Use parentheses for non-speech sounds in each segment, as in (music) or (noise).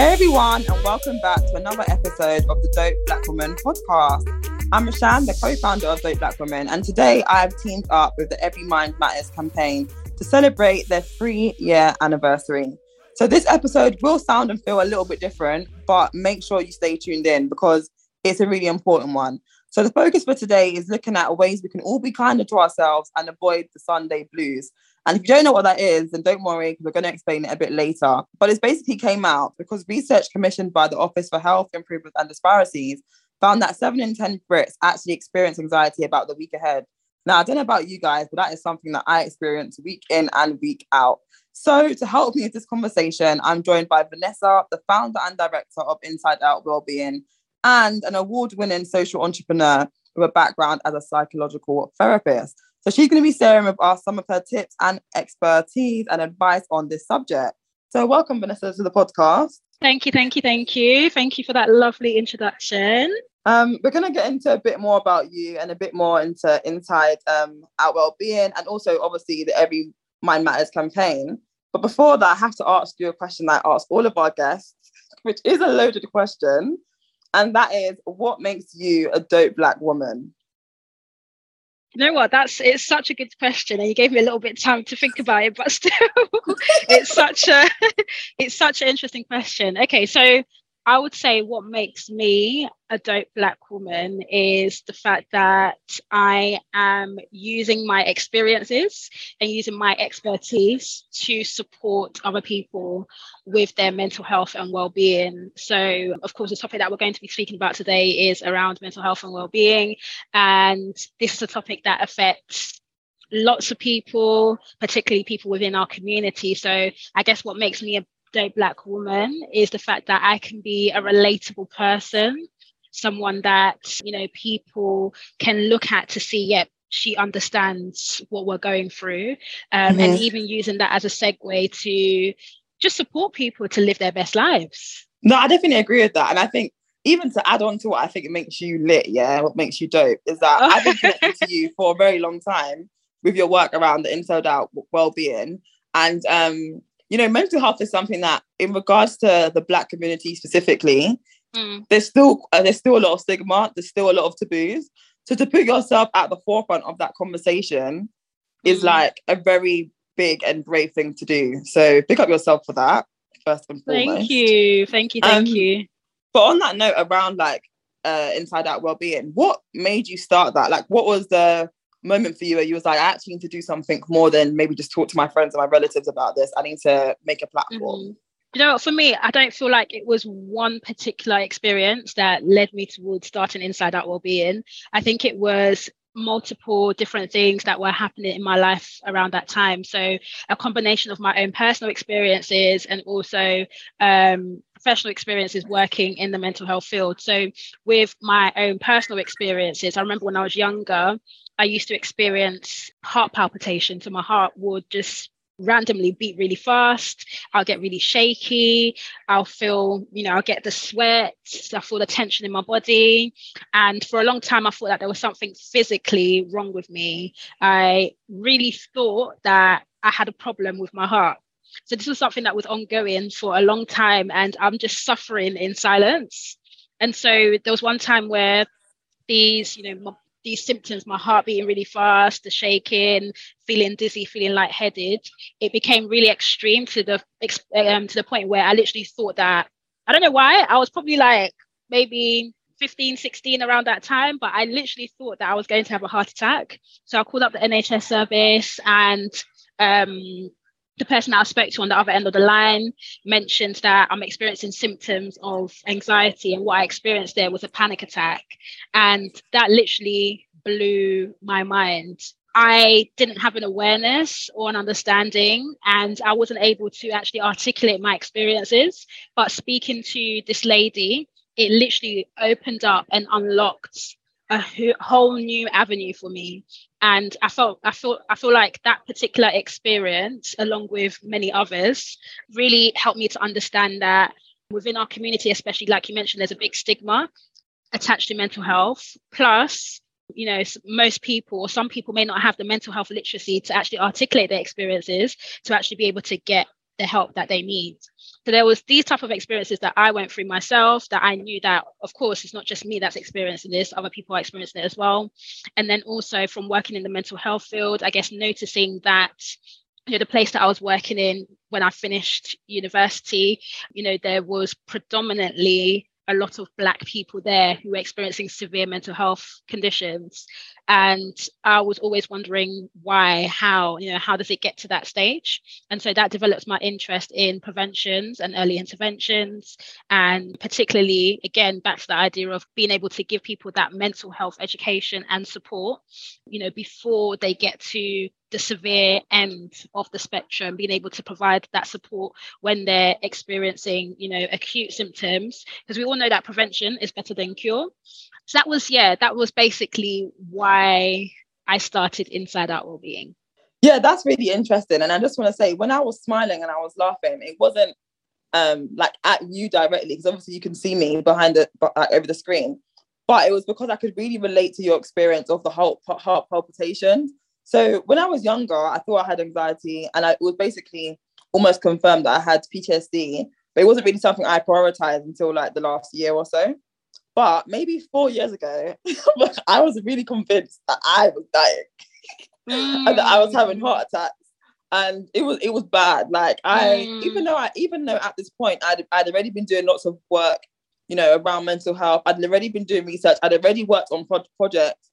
Hey everyone, and welcome back to another episode of the Dope Black Woman podcast. I'm Rashan, the co-founder of Dope Black Women, and today I have teamed up with the Every Mind Matters campaign to celebrate their three-year anniversary. So this episode will sound and feel a little bit different, but make sure you stay tuned in because it's a really important one. So the focus for today is looking at ways we can all be kinder to ourselves and avoid the Sunday blues. And if you don't know what that is, then don't worry, because we're going to explain it a bit later. But it basically came out because research commissioned by the Office for Health Improvement and Disparities found that seven in 10 Brits actually experience anxiety about the week ahead. Now, I don't know about you guys, but that is something that I experience week in and week out. So, to help me with this conversation, I'm joined by Vanessa, the founder and director of Inside Out Wellbeing, and an award winning social entrepreneur with a background as a psychological therapist. So she's going to be sharing with us some of her tips and expertise and advice on this subject. So welcome, Vanessa, to the podcast. Thank you, thank you, thank you. Thank you for that lovely introduction. Um, we're going to get into a bit more about you and a bit more into inside um, our well-being and also obviously the Every Mind Matters campaign. But before that, I have to ask you a question that I ask all of our guests, which is a loaded question. And that is, what makes you a dope black woman? You know what? That's it's such a good question, and you gave me a little bit of time to think about it. But (laughs) still, (laughs) it's such a (laughs) it's such an interesting question. Okay, so I would say what makes me a dope black woman is the fact that I am using my experiences and using my expertise to support other people with their mental health and well-being. So, of course, the topic that we're going to be speaking about today is around mental health and well-being, and this is a topic that affects lots of people, particularly people within our community. So, I guess what makes me a dope black woman is the fact that I can be a relatable person, someone that, you know, people can look at to see, yep, she understands what we're going through. Um, mm-hmm. And even using that as a segue to just support people to live their best lives. No, I definitely agree with that. And I think even to add on to what I think it makes you lit, yeah, what makes you dope is that I've been (laughs) connected to you for a very long time with your work around the inside out well-being. And um, you know, mental health is something that, in regards to the Black community specifically, mm. there's still uh, there's still a lot of stigma. There's still a lot of taboos. So to put yourself at the forefront of that conversation is mm. like a very big and brave thing to do. So pick up yourself for that first and foremost. Thank you, thank you, thank um, you. But on that note, around like uh, inside out well-being, what made you start that? Like, what was the moment for you where you was like, I actually need to do something more than maybe just talk to my friends and my relatives about this. I need to make a platform. Mm-hmm. You know, for me, I don't feel like it was one particular experience that led me towards starting Inside Out Wellbeing. I think it was multiple different things that were happening in my life around that time. So a combination of my own personal experiences and also um, professional experiences working in the mental health field. So with my own personal experiences, I remember when I was younger, I used to experience heart palpitations, so my heart would just randomly beat really fast. I'll get really shaky. I'll feel, you know, I'll get the sweat. I feel the tension in my body. And for a long time, I thought that there was something physically wrong with me. I really thought that I had a problem with my heart. So this was something that was ongoing for a long time, and I'm just suffering in silence. And so there was one time where these, you know, these symptoms, my heart beating really fast, the shaking, feeling dizzy, feeling lightheaded, it became really extreme to the um, to the point where I literally thought that I don't know why I was probably like maybe 15, 16 around that time, but I literally thought that I was going to have a heart attack. So I called up the NHS service and um, the person I spoke to on the other end of the line mentioned that I'm experiencing symptoms of anxiety, and what I experienced there was a panic attack. And that literally blew my mind I didn't have an awareness or an understanding, and I wasn't able to actually articulate my experiences. But speaking to this lady, it literally opened up and unlocked a whole new avenue for me. And i felt i felt i feel like that particular experience along with many others really helped me to understand that within our community especially like you mentioned there's a big stigma attached to mental health. Plus you know most people or some people may not have the mental health literacy to actually articulate their experiences to actually be able to get the help that they need. So there was these type of experiences that i went through myself that i knew that of course it's not just me that's experiencing this other people are experiencing it as well. And then also from working in the mental health field i guess noticing that you know the place that i was working in when i finished university you know there was predominantly a lot of black people there who were experiencing severe mental health conditions and i was always wondering why how you know how does it get to that stage? And so that develops my interest in preventions and early interventions and particularly again back to the idea of being able to give people that mental health education and support you know before they get to the severe end of the spectrum being able to provide that support when they're experiencing you know acute symptoms because we all know that prevention is better than cure so that was yeah that was basically why i started inside out well-being. Yeah that's really interesting. And i just want to say when i was smiling and i was laughing it wasn't um like at you directly because obviously you can see me behind the like, over the screen but it was because i could really relate to your experience of the heart, heart palpitations. So when i was younger i thought i had anxiety and I, it was basically almost confirmed that i had ptsd but it wasn't really something i prioritized until like the last year or so but maybe four years ago, (laughs) I was really convinced that I was dying mm. (laughs) and that I was having heart attacks. And it was it was bad. Like I mm. even though I even though at this point I'd I'd already been doing lots of work, you know, around mental health. I'd already been doing research. I'd already worked on pro- projects.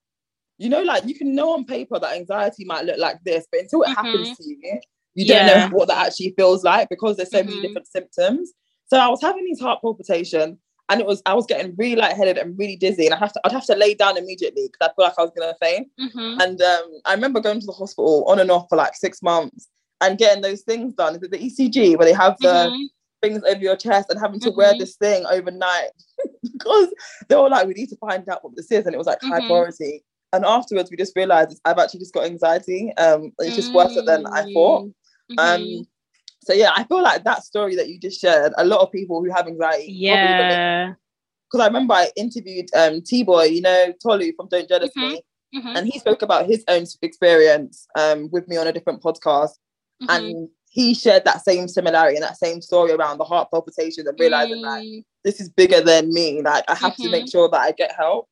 You know, like you can know on paper that anxiety might look like this, but until it mm-hmm. happens to you, you yeah. don't know what that actually feels like because there's so mm-hmm. many different symptoms. So I was having these heart palpitations and it was I was getting really lightheaded and really dizzy, and I have to I'd have to lay down immediately because I feel like I was gonna faint. Mm-hmm. And um, I remember going to the hospital on and off for like six months and getting those things done. the ECG where they have the mm-hmm. things over your chest and having to mm-hmm. wear this thing overnight (laughs) because they were like, we need to find out what this is, and it was like high mm-hmm. priority. And afterwards, we just realized I've actually just got anxiety. Um, it's just worse than I thought. Mm-hmm. Um, so yeah, I feel like that story that you just shared, a lot of people who have anxiety. Yeah. Because I remember I interviewed um T Boy, you know, Tolu from Don't Jealous mm-hmm. Me. Mm-hmm. And he spoke about his own experience um with me on a different podcast. Mm-hmm. And he shared that same similarity and that same story around the heart palpitations and realizing like mm. this is bigger than me. Like I have to make mm-hmm. sure that I get help.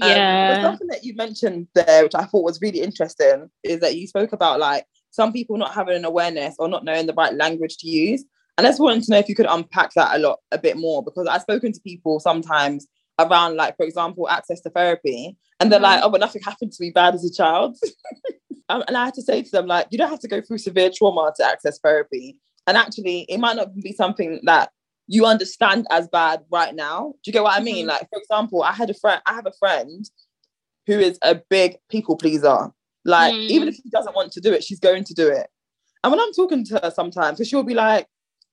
Um, yeah. something that you mentioned there, which I thought was really interesting, is that you spoke about like some people not having an awareness or not knowing the right language to use. And I just wanted to know if you could unpack that a lot, a bit more, because I've spoken to people sometimes around, like, for example, access to therapy, and they're mm-hmm. like, oh, but nothing happened to me bad as a child. (laughs) um, and I had to say to them, like, you don't have to go through severe trauma to access therapy. And actually, it might not be something that you understand as bad right now. Do you get what I mean? Mm-hmm. Like, for example, I had a friend, I have a friend who is a big people pleaser. Like, mm. even if she doesn't want to do it, she's going to do it. And when I'm talking to her sometimes, because she'll be like,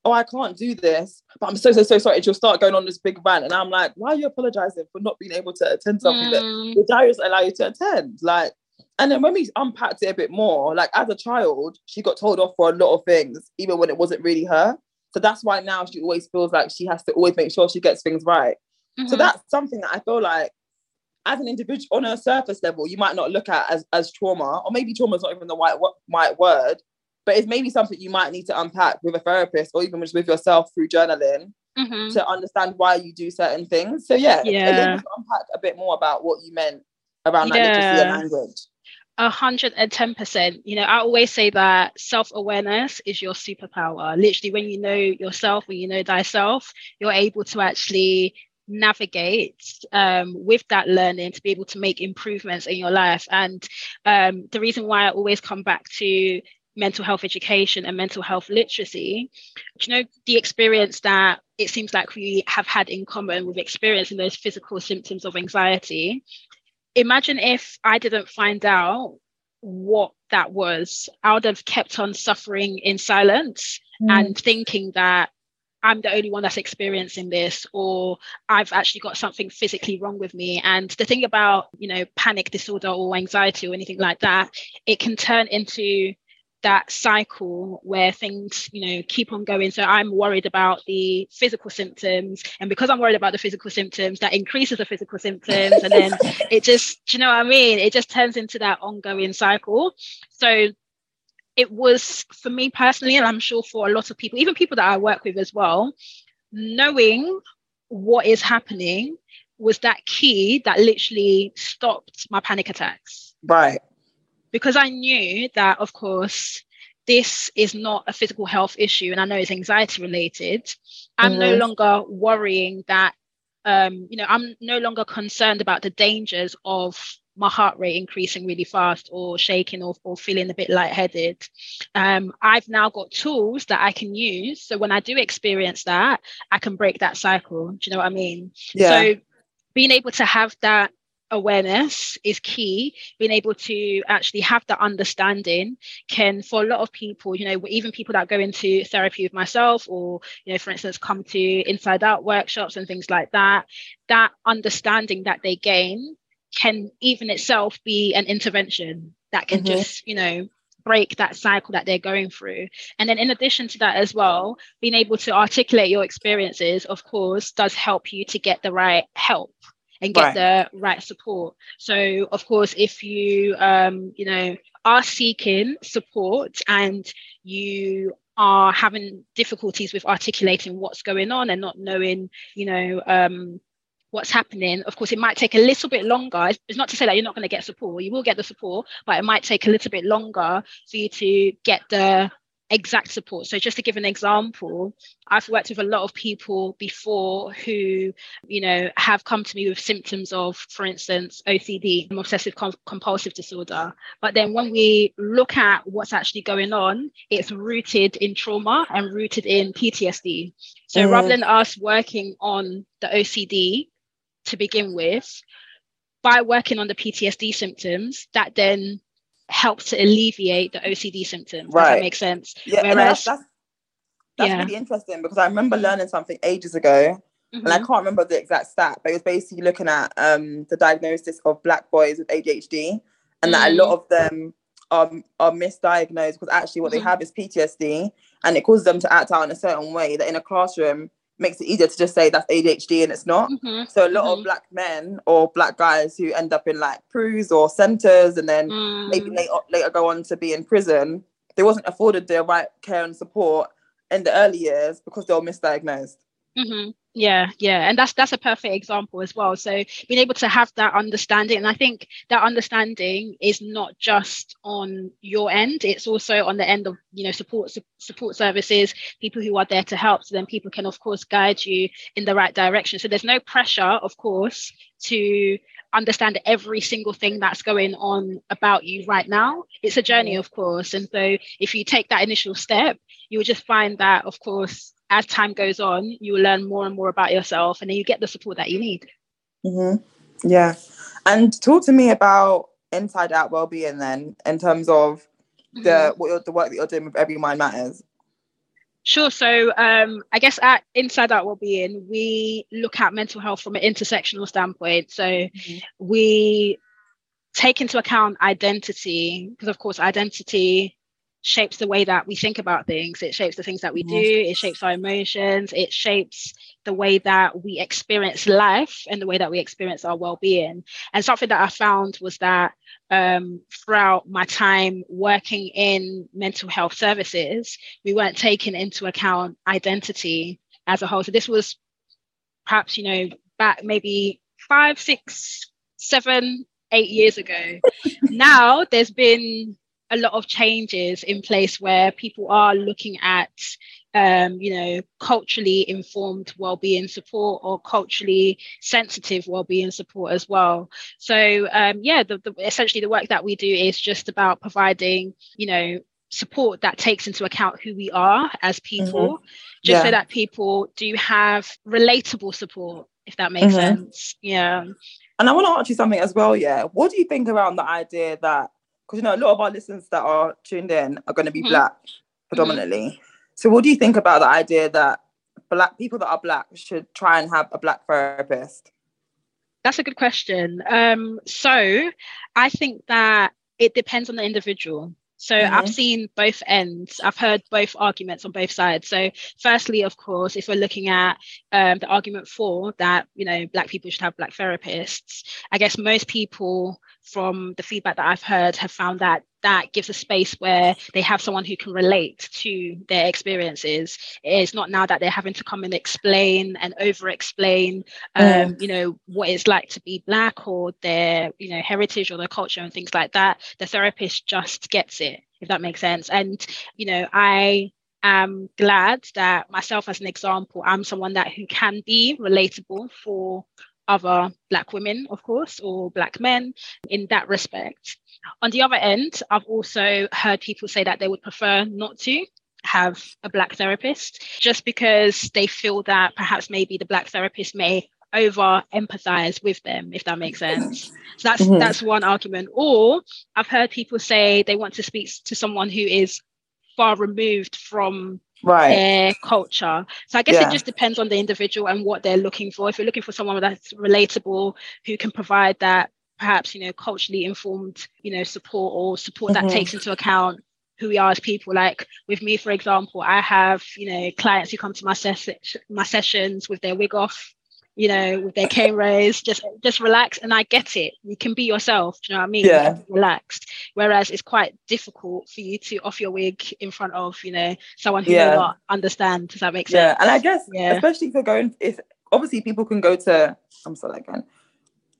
oh, I can't do this, but I'm so, so, so sorry. And she'll start going on this big rant. And I'm like, why are you apologizing for not being able to attend something mm. that your diary doesn't allow you to attend? Like, and then when we unpacked it a bit more, like as a child, she got told off for a lot of things, even when it wasn't really her. So that's why now she always feels like she has to always make sure she gets things right. Mm-hmm. So that's something that I feel like as an individual on a surface level, you might not look at as, as trauma, or maybe trauma is not even the right, right word, but it's maybe something you might need to unpack with a therapist or even just with yourself through journaling mm-hmm. to understand why you do certain things. So yeah, yeah. unpack a bit more about what you meant around that yeah. literacy and language. A hundred and ten percent. You know, I always say that self-awareness is your superpower. Literally, when you know yourself, when you know thyself, you're able to actually navigate um, with that learning to be able to make improvements in your life. And um, the reason why I always come back to mental health education and mental health literacy, you know, the experience that it seems like we have had in common with experiencing those physical symptoms of anxiety. Imagine if I didn't find out what that was, I would have kept on suffering in silence mm. and thinking that I'm the only one that's experiencing this, or I've actually got something physically wrong with me. And the thing about, you know, panic disorder or anxiety or anything like that, it can turn into that cycle where things you know keep on going. So i'm worried about the physical symptoms. And because i'm worried about the physical symptoms that increases the physical symptoms. And then it just you know what i mean? It just turns into that ongoing cycle. So it was for me personally and i'm sure for a lot of people even people that i work with as well knowing what is happening was that key that literally stopped my panic attacks. Right. Because I knew that, of course, this is not a physical health issue and I know it's anxiety related, I'm mm-hmm. no longer worrying that, um, you know, I'm no longer concerned about the dangers of my heart rate increasing really fast or shaking or, or feeling a bit lightheaded. Um, I've now got tools that I can use. So when I do experience that, I can break that cycle. Do you know what I mean? Yeah. So being able to have that awareness is key being able to actually have that understanding can for a lot of people you know even people that go into therapy with myself or you know for instance come to inside out workshops and things like that that understanding that they gain can even itself be an intervention that can mm-hmm. just you know break that cycle that they're going through. And then, in addition to that, as well, being able to articulate your experiences, of course, does help you to get the right help and get right. the right support. So, of course, if you, um, you know, are seeking support and you are having difficulties with articulating what's going on and not knowing, you know, um, what's happening. Of course, it might take a little bit longer. It's not to say that you're not going to get support. You will get the support, but it might take a little bit longer for you to get the exact support. So just to give an example, I've worked with a lot of people before who, you know, have come to me with symptoms of, for instance, OCD, obsessive compulsive disorder. But then when we look at what's actually going on, it's rooted in trauma and rooted in PTSD. So mm. rather than us working on the OCD to begin with, by working on the PTSD symptoms, that then helps to alleviate the OCD symptoms. Right. Does that make sense? Yeah, Whereas, that's, that's, that's yeah. really interesting because I remember learning something ages ago. Mm-hmm. And I mm-hmm. can't remember the exact stat, but it was basically looking at um, the diagnosis of black boys with ADHD, and mm-hmm. that a lot mm. of them are, are misdiagnosed because actually what mm-hmm. they have is PTSD, and it causes them to act out in a certain way that in a classroom makes it easier to just say that's ADHD and it's not. Mm-hmm. So a lot mm-hmm. of black men or black guys who end up in like PRUs or centers and then mm. maybe later, later go on to be in prison, they wasn't afforded the right care and support in the early years because they were misdiagnosed. Mm-hmm. Yeah yeah and that's that's a perfect example as well. So being able to have that understanding and i think that understanding is not just on your end it's also on the end of you know support support services people who are there to help. So then people can of course guide you in the right direction. So there's no pressure of course to understand every single thing that's going on about you right now. It's a journey of course. And so if you take that initial step you will just find that of course as time goes on, you will learn more and more about yourself, and then you get the support that you need. Mm-hmm. Yeah, and talk to me about inside out well-being then, in terms of the mm-hmm. what the work that you're doing with Every Mind Matters. Sure. So um, I guess at Inside Out Wellbeing, we look at mental health from an intersectional standpoint. So mm-hmm. we take into account identity, because of course, identity shapes the way that we think about things. It shapes the things that we do. It shapes our emotions. It shapes the way that we experience life and the way that we experience our well-being. And something that i found was that um, throughout my time working in mental health services we weren't taking into account identity as a whole. So this was perhaps you know back maybe five six seven eight years ago. (laughs) Now there's been a lot of changes in place where people are looking at um, you know, culturally informed well-being support or culturally sensitive well-being support as well. So um, yeah, the, the, essentially the work that we do is just about providing, you know, support that takes into account who we are as people, mm-hmm. just yeah. so that people do have relatable support, if that makes mm-hmm. sense. Yeah. And I want to ask you something as well. Yeah, what do you think around the idea that because you know a lot of our listeners that are tuned in are going to be Mhm. black predominantly. So, what do you think about the idea that black people that are black should try and have a black therapist? That's a good question. Um, so I think that it depends on the individual. So I've Mhm. seen both ends. I've heard both arguments on both sides. So firstly, of course, if we're looking at um, the argument for that, you know, black people should have black therapists, I guess most people from the feedback that I've heard have found that that gives a space where they have someone who can relate to their experiences. It's not now that they're having to come and explain and over explain um, Mm. you know, what it's like to be black or their, you know, heritage or their culture and things like that. The therapist just gets it, if that makes sense. And, you know, I am glad that myself as an example, I'm someone that who can be relatable for other black women, of course, or black men in that respect. On the other end, I've also heard people say that they would prefer not to have a black therapist just because they feel that perhaps maybe the black therapist may over empathize with them if that makes sense so that's Mhm. that's one argument or i've heard people say they want to speak to someone who is far removed from Right. their culture. So I guess Yeah. it just depends on the individual and what they're looking for. If you're looking for someone that's relatable, who can provide that perhaps, you know, culturally informed, you know, support or support Mhm. that takes into account who we are as people. Like with me, for example, I have, you know, clients who come to my ses- my sessions with their wig off, you know, with their cane raised, just just relax. And I get it. You can be yourself. Do you know what I mean? Yeah. relaxed. Whereas it's quite difficult for you to off your wig in front of, you know, someone who Yeah. may not understand. Does that make sense? Yeah, and I guess Yeah. especially if you're going, if obviously people can go to, I'm sorry again.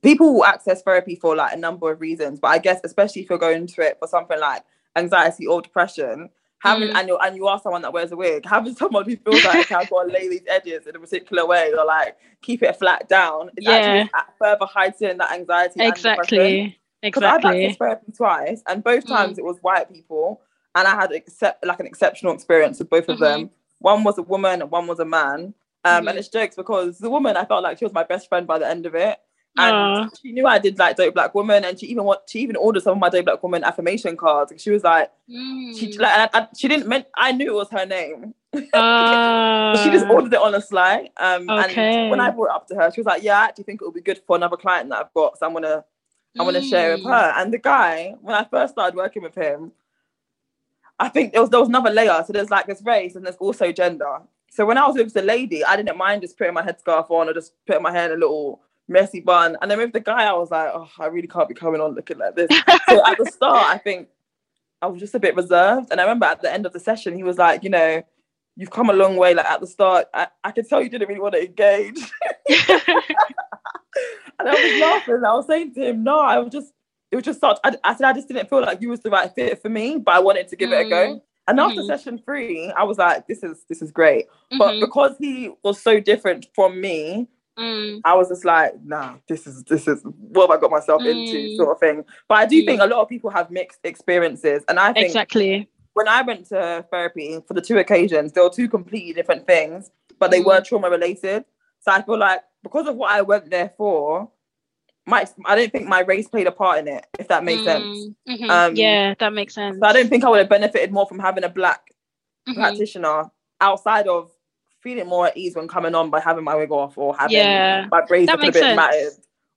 People will access therapy for like a number of reasons, but I guess especially if you're going to it for something like anxiety or depression, having Mm. and you and you are someone that wears a wig, having (laughs) someone who feels like okay, I've got to lay these edges in a particular way or like keep it flat down, it's Yeah. further heightening that anxiety. exactly. Because I've Exactly. accessed therapy twice, and both Mm. times it was white people, and I had accept like an exceptional experience with both of Mhm. them. One was a woman, and one was a man. Um, Mhm. and it's jokes because the woman I felt like she was my best friend by the end of it, and Aw. she knew I did like dope black woman, and she even want she even ordered some of my dope black woman affirmation cards. She was like, she Mm. like I, I- she didn't meant I knew it was her name. Ah. (laughs) But she just ordered it on a sly. Um, Okay. and when I brought it up to her, she was like, "Yeah, I actually think it would be good for another client that I've got, so I'm gonna I want to share with Mm. her. And the guy, when I first started working with him, I think there was there was another layer. So there's like this race and there's also gender. So when I was with the lady, I didn't mind just putting my headscarf on or just putting my hair in a little messy bun. And then with the guy, I was like, oh, I really can't be coming on looking like this. (laughs) so at the start, I think I was just a bit reserved. And I remember at the end of the session, he was like, you know, you've come a long way. Like at the start, I, I could tell you didn't really want to engage. (laughs) And I was laughing. I was saying to him, no, I was just, it was just such, I, I said, I just didn't feel like you was the right fit for me, but I wanted to give it a go. And after Mhm. session three, I was like, this is, this is great. But Mhm. because he was so different from me, Mm. I was just like, nah, this is, this is, what have I got myself into Mm. sort of thing. But I do Mm. think a lot of people have mixed experiences. And I think Exactly. when I went to therapy for the two occasions, there were two completely different things, but they were Mm. trauma related. So I feel like because of what I went there for, my I don't think my race played a part in it, if that makes sense. Mm. Mhm. Um, yeah, that makes sense. So I don't think I would have benefited more from having a black Mhm. practitioner outside of feeling more at ease when coming on by having my wig off or having Yeah. my braids That looking a bit sense. matted.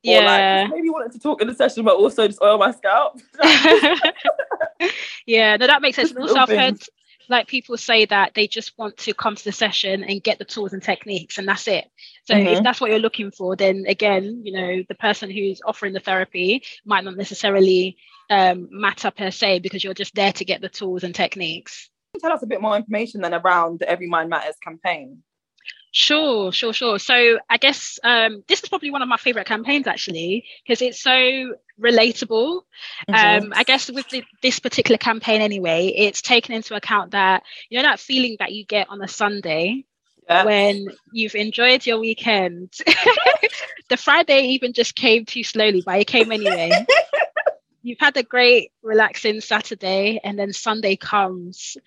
Or Yeah. like maybe wanted to talk in the session, but also just oil my scalp. (laughs) (laughs) yeah, no, that makes sense. Also, I've heard like people say that they just want to come to the session and get the tools and techniques, and that's it. So if Mhm. that's what you're looking for, then again, you know, the person who's offering the therapy might not necessarily um, matter per se because you're just there to get the tools and techniques. Tell us a bit more information then around the Every Mind Matters campaign. Sure, sure, sure. So I guess um, this is probably one of my favorite campaigns actually because it's so relatable. Mhm. Um, I guess with the, this particular campaign anyway, it's taken into account that you know that feeling that you get on a Sunday Yeah. when you've enjoyed your weekend. (laughs) the Friday even just came too slowly, but it came anyway. (laughs) You've had a great relaxing Saturday, and then Sunday comes.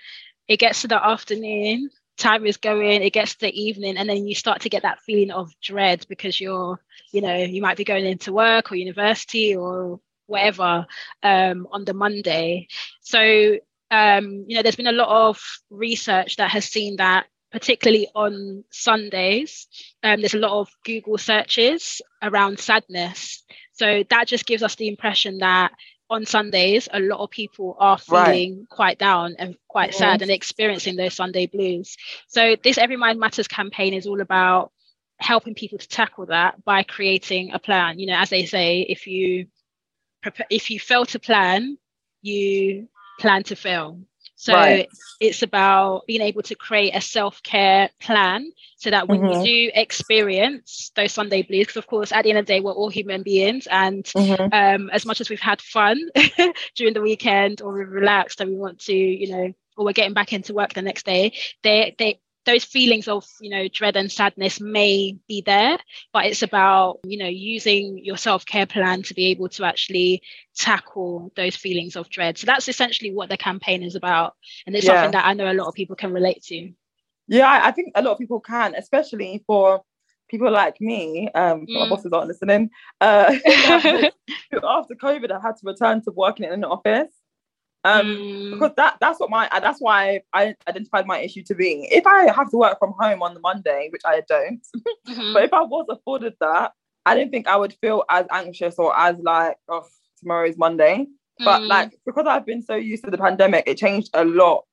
It gets to the afternoon, time is going, it gets to the evening, and then you start to get that feeling of dread because you're, you know, you might be going into work or university or whatever um, on the Monday. So um, you know, there's been a lot of research that has seen that particularly on Sundays, um, there's a lot of Google searches around sadness. So that just gives us the impression that on Sundays, a lot of people are feeling right. quite down and quite mm-hmm. sad and experiencing those Sunday blues. So this Every Mind Matters campaign is all about helping people to tackle that by creating a plan. You know, as they say, if you if you fail to plan, you plan to fail. So right. it's about being able to create a self care plan so that when mm-hmm. you do experience those Sunday blues, because of course, at the end of the day, we're all human beings. And mm-hmm. um, as much as we've had fun (laughs) during the weekend or we're relaxed and we want to, you know, or we're getting back into work the next day, they, they, those feelings of you know dread and sadness may be there but it's about you know using your self-care plan to be able to actually tackle those feelings of dread so that's essentially what the campaign is about and it's yeah. something that i know a lot of people can relate to yeah i think a lot of people can especially for people like me um mm. my bosses aren't listening uh (laughs) (laughs) after covid i had to return to working in an office um, mm. because that that's what my that's why I identified my issue to be. If I have to work from home on the Monday, which I don't, mm-hmm. but if I was afforded that, I don't think I would feel as anxious or as like, oh, tomorrow's Monday. But mm. like because I've been so used to the pandemic, it changed a lot.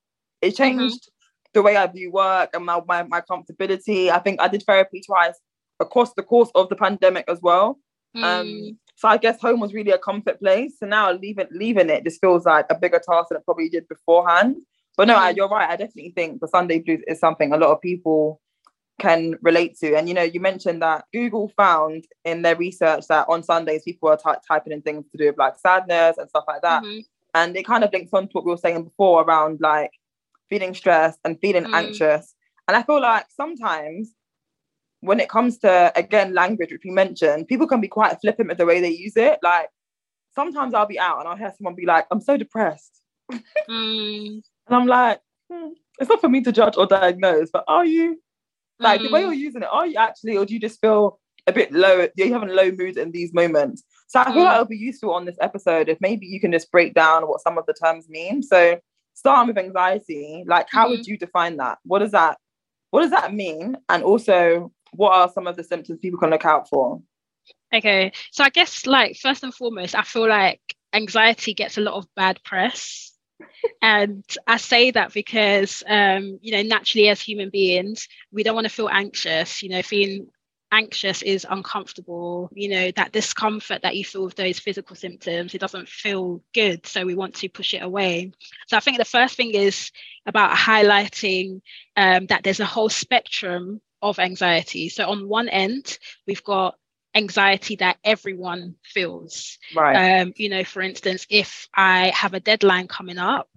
It mm-hmm. changed mm-hmm. the way I view work and my, my my comfortability. I think I did therapy twice across the course of the pandemic as well. Um, mm. Um, so I guess home was really a comfort place. So now leaving leaving it just feels like a bigger task than it probably did beforehand. But no, mm. you're right. I definitely think the Sunday blues is something a lot of people can relate to. And you know, you mentioned that Google found in their research that on Sundays people are t- typing in things to do with like sadness and stuff like that. Mm-hmm. And it kind of links on to what we were saying before around like feeling stressed and feeling mm. anxious. And I feel like sometimes when it comes to again language, which we mentioned, people can be quite flippant with the way they use it. Like sometimes I'll be out and I'll hear someone be like, "I'm so depressed," (laughs) mm. and I'm like, hmm, "It's not for me to judge or diagnose, but are you?" Like mm. the way mm. you're using it, are you actually, or do you just feel a bit low? You having low mood in these moments? So I feel mm. like it'll be useful on this episode if maybe you can just break down what some of the terms mean. So starting with anxiety, like how mm-hmm. would you define that? What does that what does that mean? And also what are some of the symptoms people can look out for? Okay, so I guess like first and foremost, I feel like anxiety gets a lot of bad press. (laughs) and I say that because um, you know, naturally as human beings, we don't want to feel anxious. You know, feeling anxious is uncomfortable you know that discomfort that you feel with those physical symptoms it doesn't feel good so we want to push it away so i think the first thing is about highlighting um, that there's a whole spectrum of anxiety. So on one end, we've got anxiety that everyone feels. Right. Um, you know, for instance, if I have a deadline coming up,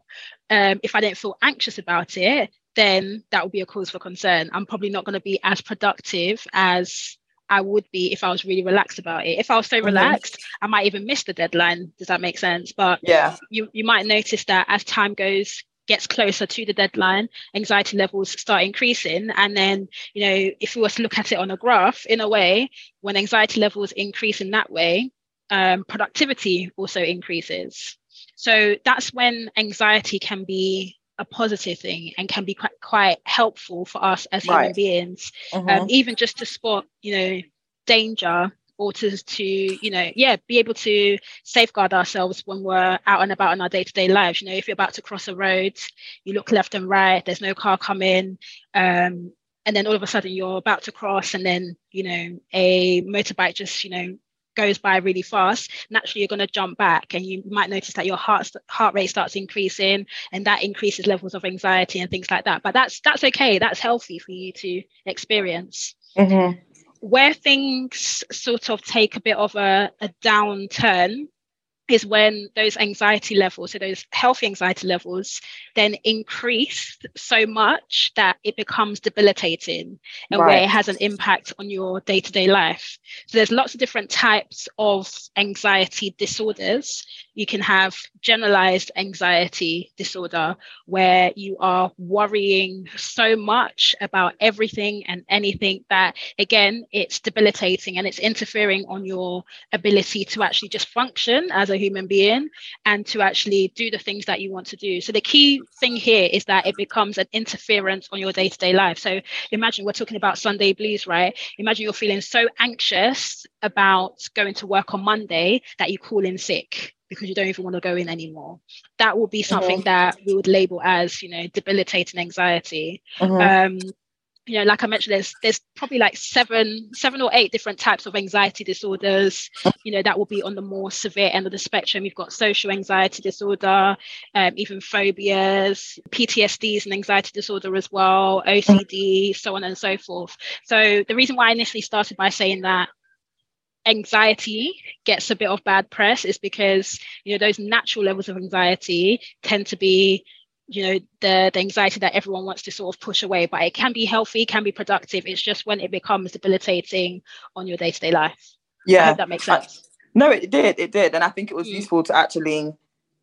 um, if I don't feel anxious about it, then that would be a cause for concern. I'm probably not going to be as productive as I would be if I was really relaxed about it. If I was so mm-hmm. relaxed, I might even miss the deadline. Does that make sense? But yeah, you, you might notice that as time goes gets closer to the deadline, anxiety levels start increasing. And then, you know, if we were to look at it on a graph, in a way, when anxiety levels increase in that way, um, productivity also increases. So that's when anxiety can be a positive thing and can be quite, quite helpful for us as human right. beings, mm-hmm. um, even just to spot, you know, danger or to, to you know yeah be able to safeguard ourselves when we're out and about in our day-to-day lives. You know if you're about to cross a road you look left and right there's no car coming um, and then all of a sudden you're about to cross and then you know a motorbike just you know goes by really fast naturally you're going to jump back and you might notice that your heart heart rate starts increasing and that increases levels of anxiety and things like that. But that's that's okay. That's healthy for you to experience. Mm-hmm where things sort of take a bit of a, a downturn is when those anxiety levels, so those healthy anxiety levels, then increase so much that it becomes debilitating and right. where it has an impact on your day to day life. So there's lots of different types of anxiety disorders. You can have generalized anxiety disorder where you are worrying so much about everything and anything that again it's debilitating and it's interfering on your ability to actually just function as a human being and to actually do the things that you want to do. So the key thing here is that it becomes an interference on your day-to-day life. So imagine we're talking about sunday blues right? Imagine you're feeling so anxious about going to work on monday that you call in sick because you don't even want to go in anymore. That would be something mm-hmm. that we would label as, you know, debilitating anxiety. Mm-hmm. Um, you know, like I mentioned, there's there's probably like seven, seven or eight different types of anxiety disorders. You know, that will be on the more severe end of the spectrum. You've got social anxiety disorder, um, even phobias, PTSD is an anxiety disorder as well, OCD, so on and so forth. So the reason why I initially started by saying that anxiety gets a bit of bad press is because you know those natural levels of anxiety tend to be you know the the anxiety that everyone wants to sort of push away but it can be healthy can be productive it's just when it becomes debilitating on your day-to-day life yeah that makes sense no it did it did and i think it was mm. useful to actually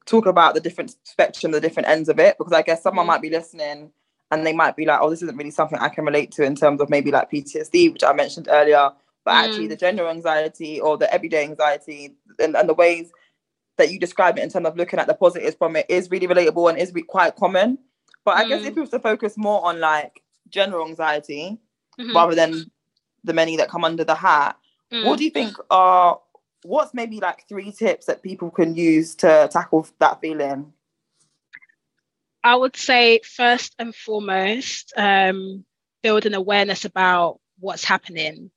talk about the different spectrum the different ends of it because i guess someone mm. might be listening and they might be like oh this isn't really something i can relate to in terms of maybe like ptsd which i mentioned earlier but mm. actually the general anxiety or the everyday anxiety and, and the ways that you describe it in terms of looking at the positives from it is really relatable and is re- quite common. But I mm. guess if we was to focus more on like general anxiety mm-hmm. rather than the many that come under the hat, mm. what do you think are what's maybe like three tips that people can use to tackle that feeling? I would say first and foremost, um, build an awareness about what's happening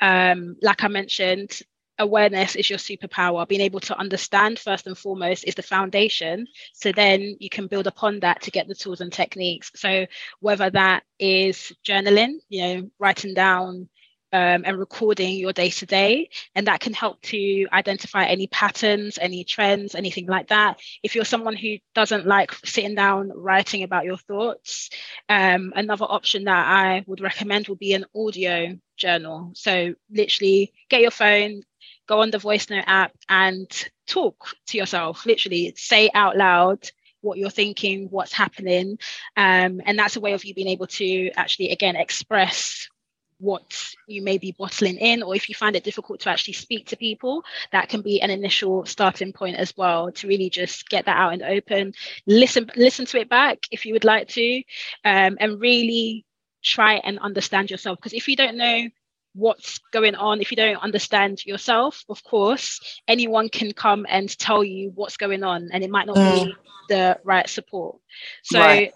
um, like I mentioned, awareness is your superpower. Being able to understand first and foremost is the foundation. So then you can build upon that to get the tools and techniques. So whether that is journaling, you know, writing down um, and recording your day to day. And that can help to identify any patterns, any trends, anything like that. If you're someone who doesn't like sitting down writing about your thoughts, um, another option that I would recommend would be an audio journal. So, literally, get your phone, go on the voice note app and talk to yourself, literally, say out loud what you're thinking, what's happening. Um, and that's a way of you being able to actually, again, express what you may be bottling in, or if you find it difficult to actually speak to people, that can be an initial starting point as well to really just get that out and open. Listen, listen to it back if you would like to, um, and really try and understand yourself. Because if you don't know what's going on, if you don't understand yourself, of course, anyone can come and tell you what's going on, and it might not mm. be the right support. So, right.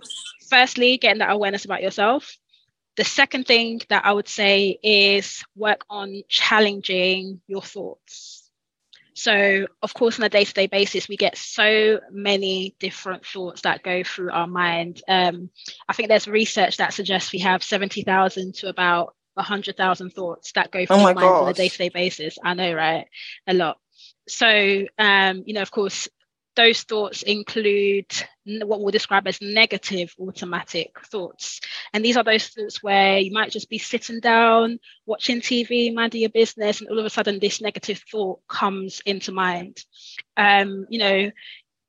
firstly, getting that awareness about yourself the second thing that I would say is work on challenging your thoughts. So, of course, on a day to day basis, we get so many different thoughts that go through our mind. Um, I think there's research that suggests we have 70,000 to about 100,000 thoughts that go through oh our mind on a day to day basis. I know, right? A lot. So, um, you know, of course, those thoughts include what we'll describe as negative automatic thoughts. And these are those thoughts where you might just be sitting down, watching TV, minding your business, and all of a sudden this negative thought comes into mind. Um, you know,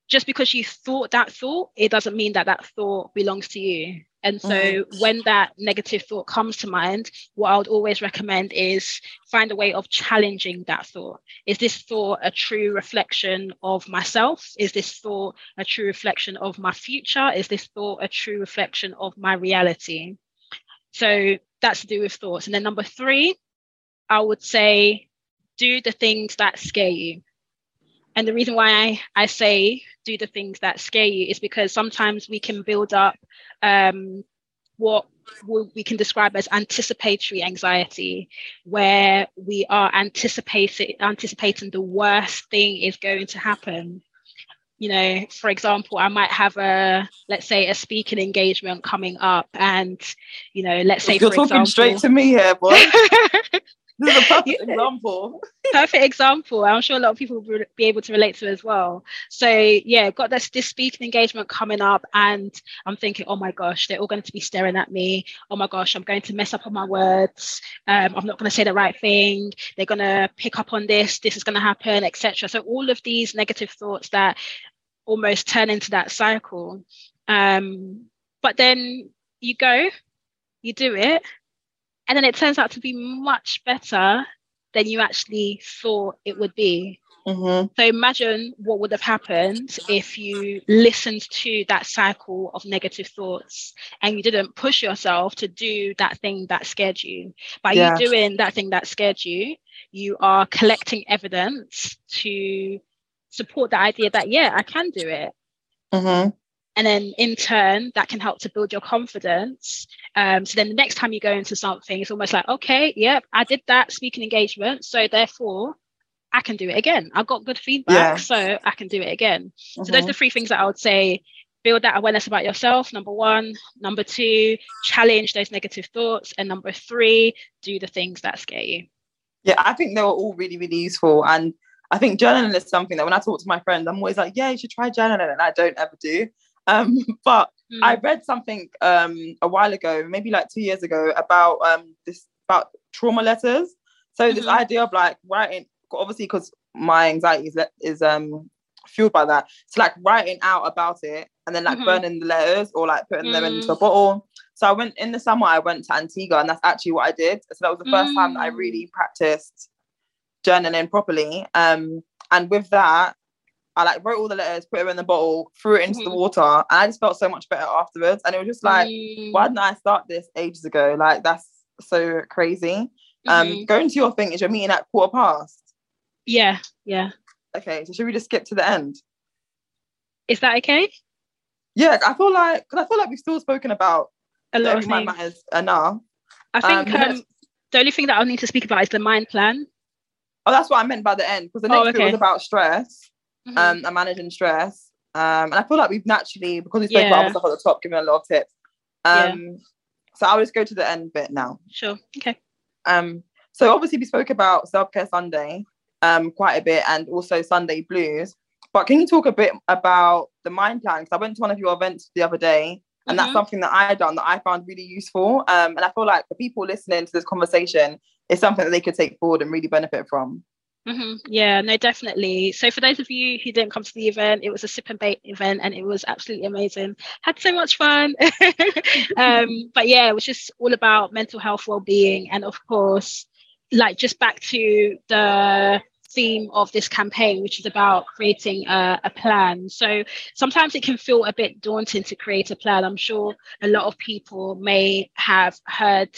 just because you thought that thought, it doesn't mean that that thought belongs to you. And so mm. when that negative thought comes to mind, what I would always recommend is find a way of challenging that thought. Is this thought a true reflection of myself? Is this thought a true reflection of my future? Is this thought a true reflection of my reality? So that's to do with thoughts. And then number three, I would say do the things that scare you. And the reason why I, I say do the things that scare you is because sometimes we can build up um, what we can describe as anticipatory anxiety, where we are anticipating anticipating the worst thing is going to happen. You know, for example, I might have a let's say a speaking engagement coming up, and you know, let's say you're for talking example, straight to me here, boy. (laughs) this is a perfect (laughs) example. perfect example. I'm sure a lot of people will be able to relate to as well. So yeah, got this this speaking engagement coming up, and I'm thinking, oh my gosh, they're all going to be staring at me. Oh my gosh, I'm going to mess up on my words. Um, I'm not going to say the right thing. They're going to pick up on this. This is going to happen, etc. So all of these negative thoughts that almost turn into that cycle. Um, but then you go, you do it, and then it turns out to be much better than you actually thought it would be. Mm-hmm. So imagine what would have happened if you listened to that cycle of negative thoughts and you didn't push yourself to do that thing that scared you. By you doing that thing that scared you, you are collecting evidence to support the idea that, yeah, I can do it. Mm-hmm and then in turn that can help to build your confidence um, so then the next time you go into something it's almost like okay yep i did that speaking engagement so therefore i can do it again i got good feedback yeah. so i can do it again mm-hmm. so those are mm-hmm. the three things that i would say build that awareness about yourself number one number two challenge those negative thoughts and number three do the things that scare you yeah i think they were all really really useful and I think journaling is something that when I talk to my friends, I'm always like, yeah, you should try journaling. And I don't ever do. Um, (laughs) but mm. I read something um, a while ago, maybe like two years ago, about um, this about trauma letters. So mm-hmm. this idea of like writing, obviously, because my anxiety is is um fueled by that. So like writing out about it and then like mm-hmm. burning the letters or like putting mm. them into a mm. bottle. So I went in the summer. I went to Antigua, and that's actually what I did. So that was the first mm. time that I really practiced journaling properly. Um, and with that, I like wrote all the letters, put them in the bottle, threw it into mm-hmm. the water, and I just felt so much better afterwards. And it was just like, mm. why didn't I start this ages ago? Like that's so crazy. Um, mm-hmm. Um, going to your thing is your meeting at quarter past. Yeah, yeah. Okay, so should we just skip to the end? Is that okay? Yeah, I feel like because I feel like we've still spoken about a lot of things. matters enough. I think um, um, the only thing that I'll need to speak about is the mind plan. Oh, that's what I meant by the end because the next oh, okay. bit was about stress mm-hmm. um, and managing stress. Um, and I feel like we've naturally, because we spoke yeah. about other stuff at the top, given a lot of tips. Um, yeah. So I'll just go to the end bit now. Sure. Okay. Um, so obviously we spoke about Self Care Sunday um, quite a bit and also Sunday Blues. But can you talk a bit about the mind plan? Because I went to one of your events the other day, and mm-hmm. that's something that I done that I found really useful. Um, and I feel like the people listening to this conversation is something that they could take forward and really benefit from. Mm-hmm. Yeah, no, definitely. So for those of you who didn't come to the event, it was a sip and bait event, and it was absolutely amazing. Had so much fun. (laughs) um, but yeah, it was just all about mental health, well-being, and of course, like just back to the theme of this campaign, which is about creating a, a, plan. So sometimes it can feel a bit daunting to create a plan. I'm sure a lot of people may have heard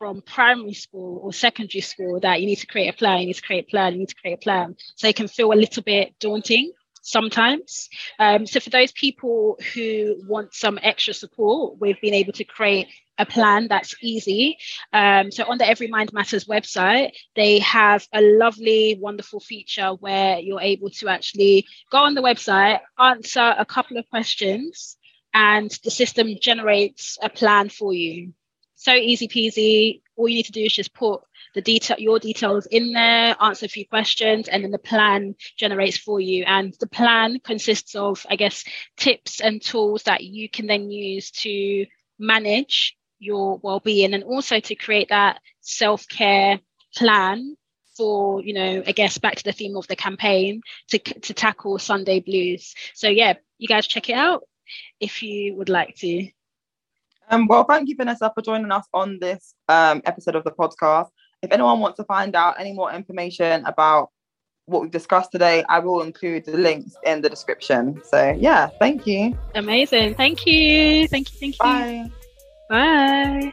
from primary school or secondary school that you need to create a plan, you need to create a plan, you need to create a plan. So it can feel a little bit daunting sometimes. Um, so for those people who want some extra support, we've been able to create a plan that's easy. Um, so on the Every Mind Matters website, they have a lovely, wonderful feature where you're able to actually go on the website, answer a couple of questions, and the system generates a plan for you so easy peasy. All you need to do is just put the detail, your details in there, answer a few questions, and then the plan generates for you. And the plan consists of, I guess, tips and tools that you can then use to manage your well-being and also to create that self-care plan for you know i guess back to the theme of the campaign to, to tackle sunday blues so yeah you guys check it out if you would like to um, well, thank you, Vanessa, for joining us on this um, episode of the podcast. If anyone wants to find out any more information about what we've discussed today, I will include the links in the description. So, yeah, thank you. Amazing. Thank you. Thank you. Thank you. Bye. Bye.